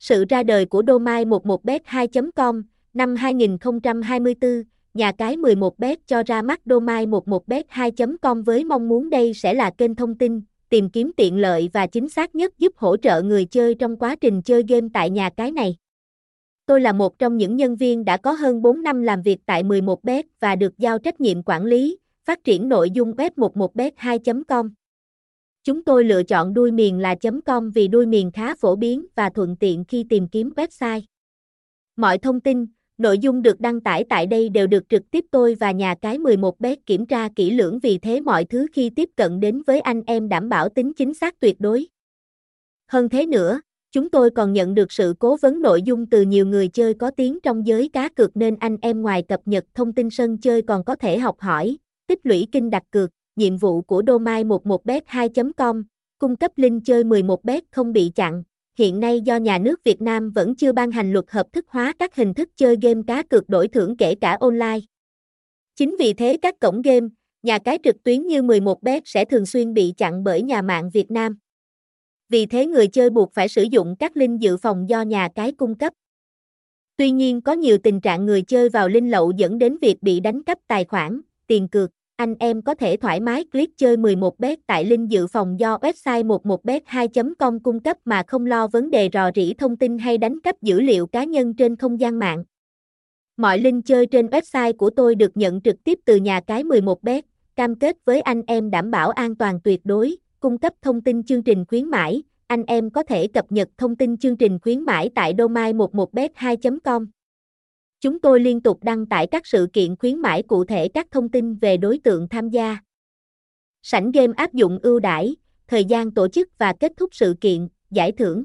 Sự ra đời của Domain 11bet2.com, năm 2024, nhà cái 11bet cho ra mắt Domain 11bet2.com với mong muốn đây sẽ là kênh thông tin, tìm kiếm tiện lợi và chính xác nhất giúp hỗ trợ người chơi trong quá trình chơi game tại nhà cái này. Tôi là một trong những nhân viên đã có hơn 4 năm làm việc tại 11bet và được giao trách nhiệm quản lý, phát triển nội dung web 11bet2.com. Chúng tôi lựa chọn đuôi miền là .com vì đuôi miền khá phổ biến và thuận tiện khi tìm kiếm website. Mọi thông tin, nội dung được đăng tải tại đây đều được trực tiếp tôi và nhà cái 11 bet kiểm tra kỹ lưỡng vì thế mọi thứ khi tiếp cận đến với anh em đảm bảo tính chính xác tuyệt đối. Hơn thế nữa, chúng tôi còn nhận được sự cố vấn nội dung từ nhiều người chơi có tiếng trong giới cá cược nên anh em ngoài cập nhật thông tin sân chơi còn có thể học hỏi, tích lũy kinh đặt cược, nhiệm vụ của Domain 11bet2.com, cung cấp link chơi 11bet không bị chặn. Hiện nay do nhà nước Việt Nam vẫn chưa ban hành luật hợp thức hóa các hình thức chơi game cá cược đổi thưởng kể cả online. Chính vì thế các cổng game, nhà cái trực tuyến như 11bet sẽ thường xuyên bị chặn bởi nhà mạng Việt Nam. Vì thế người chơi buộc phải sử dụng các link dự phòng do nhà cái cung cấp. Tuy nhiên có nhiều tình trạng người chơi vào link lậu dẫn đến việc bị đánh cắp tài khoản, tiền cược, anh em có thể thoải mái click chơi 11bet tại link dự phòng do website 11bet2.com cung cấp mà không lo vấn đề rò rỉ thông tin hay đánh cắp dữ liệu cá nhân trên không gian mạng. Mọi link chơi trên website của tôi được nhận trực tiếp từ nhà cái 11bet, cam kết với anh em đảm bảo an toàn tuyệt đối, cung cấp thông tin chương trình khuyến mãi, anh em có thể cập nhật thông tin chương trình khuyến mãi tại domain 11bet2.com. Chúng tôi liên tục đăng tải các sự kiện khuyến mãi cụ thể các thông tin về đối tượng tham gia. Sảnh game áp dụng ưu đãi, thời gian tổ chức và kết thúc sự kiện, giải thưởng.